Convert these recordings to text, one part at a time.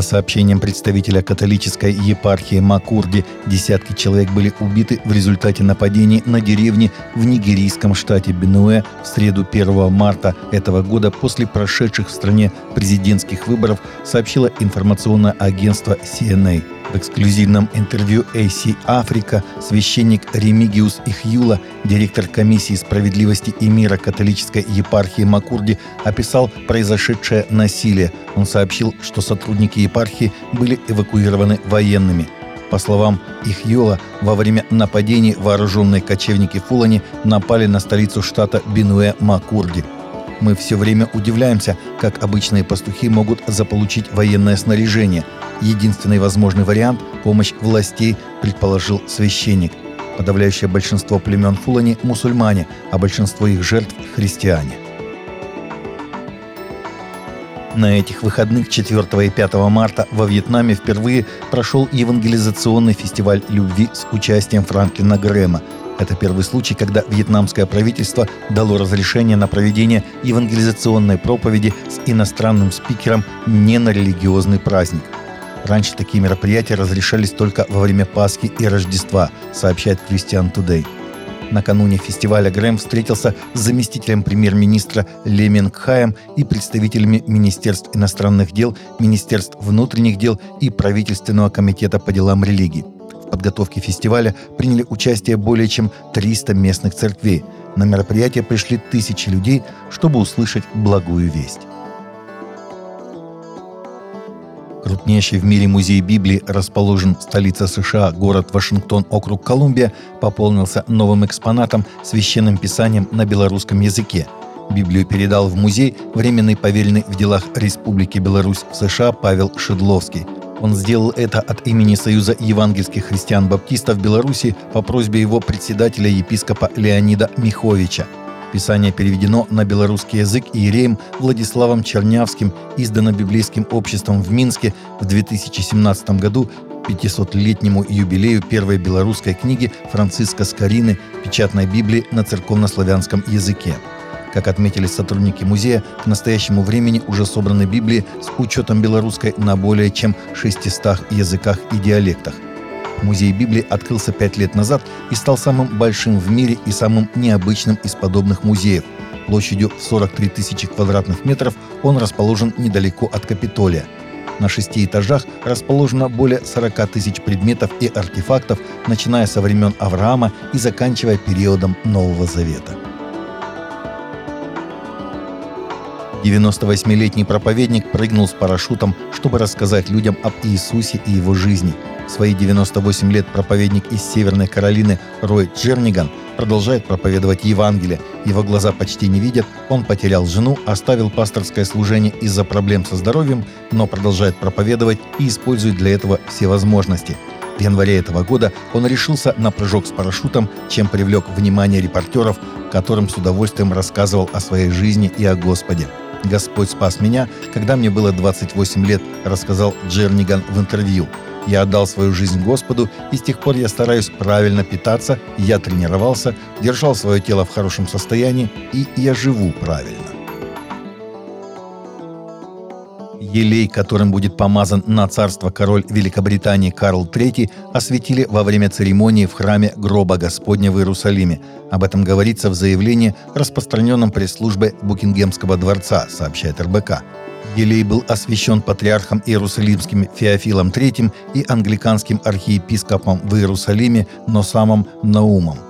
По сообщениям представителя католической епархии Макурди, десятки человек были убиты в результате нападений на деревни в нигерийском штате Бенуэ в среду 1 марта этого года после прошедших в стране президентских выборов, сообщило информационное агентство CNA. В эксклюзивном интервью AC Африка священник Ремигиус Ихюла, директор комиссии справедливости и мира католической епархии Макурди, описал произошедшее насилие. Он сообщил, что сотрудники епархии были эвакуированы военными. По словам Ихьола, во время нападений вооруженные кочевники Фулани напали на столицу штата Бинуэ Макурди. Мы все время удивляемся, как обычные пастухи могут заполучить военное снаряжение – Единственный возможный вариант – помощь властей, предположил священник. Подавляющее большинство племен Фулани – мусульмане, а большинство их жертв – христиане. На этих выходных 4 и 5 марта во Вьетнаме впервые прошел евангелизационный фестиваль любви с участием Франклина Грэма. Это первый случай, когда вьетнамское правительство дало разрешение на проведение евангелизационной проповеди с иностранным спикером не на религиозный праздник – Раньше такие мероприятия разрешались только во время Пасхи и Рождества, сообщает Christian Today. Накануне фестиваля Грэм встретился с заместителем премьер-министра Ли Мингхаем и представителями Министерств иностранных дел, Министерств внутренних дел и правительственного комитета по делам религии. В подготовке фестиваля приняли участие более чем 300 местных церквей. На мероприятие пришли тысячи людей, чтобы услышать благую весть. Крупнейший в мире музей Библии расположен в столице США, город Вашингтон, округ Колумбия, пополнился новым экспонатом священным писанием на белорусском языке. Библию передал в музей временный поверенный в делах Республики Беларусь в США Павел Шедловский. Он сделал это от имени Союза евангельских христиан-баптистов Беларуси по просьбе его председателя епископа Леонида Миховича – Писание переведено на белорусский язык Иереем Владиславом Чернявским, издано библейским обществом в Минске в 2017 году 500-летнему юбилею первой белорусской книги Франциска Скорины «Печатной Библии на церковнославянском языке». Как отметили сотрудники музея, к настоящему времени уже собраны Библии с учетом белорусской на более чем 600 языках и диалектах – Музей Библии открылся пять лет назад и стал самым большим в мире и самым необычным из подобных музеев. Площадью 43 тысячи квадратных метров он расположен недалеко от Капитолия. На шести этажах расположено более 40 тысяч предметов и артефактов, начиная со времен Авраама и заканчивая периодом Нового Завета. 98-летний проповедник прыгнул с парашютом, чтобы рассказать людям об Иисусе и его жизни – свои 98 лет проповедник из Северной Каролины Рой Джерниган продолжает проповедовать Евангелие. Его глаза почти не видят, он потерял жену, оставил пасторское служение из-за проблем со здоровьем, но продолжает проповедовать и использует для этого все возможности. В январе этого года он решился на прыжок с парашютом, чем привлек внимание репортеров, которым с удовольствием рассказывал о своей жизни и о Господе. «Господь спас меня, когда мне было 28 лет», рассказал Джерниган в интервью. Я отдал свою жизнь Господу, и с тех пор я стараюсь правильно питаться, я тренировался, держал свое тело в хорошем состоянии, и я живу правильно. Елей, которым будет помазан на царство король Великобритании Карл III, осветили во время церемонии в храме гроба Господня в Иерусалиме. Об этом говорится в заявлении, распространенном пресс-службой Букингемского дворца, сообщает РБК. Елей был освящен патриархом Иерусалимским Феофилом III и англиканским архиепископом в Иерусалиме Носамом Наумом.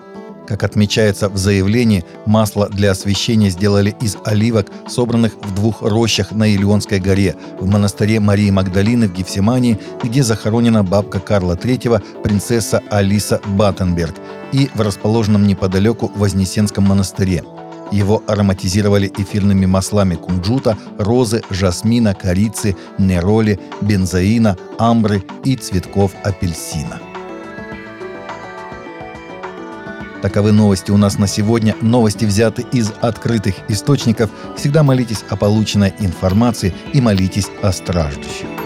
Как отмечается в заявлении, масло для освящения сделали из оливок, собранных в двух рощах на Илионской горе, в монастыре Марии Магдалины в Гефсимании, где захоронена бабка Карла III, принцесса Алиса Баттенберг, и в расположенном неподалеку Вознесенском монастыре – его ароматизировали эфирными маслами кунжута, розы, жасмина, корицы, нероли, бензоина, амбры и цветков апельсина. Таковы новости у нас на сегодня. Новости взяты из открытых источников. Всегда молитесь о полученной информации и молитесь о страждущих.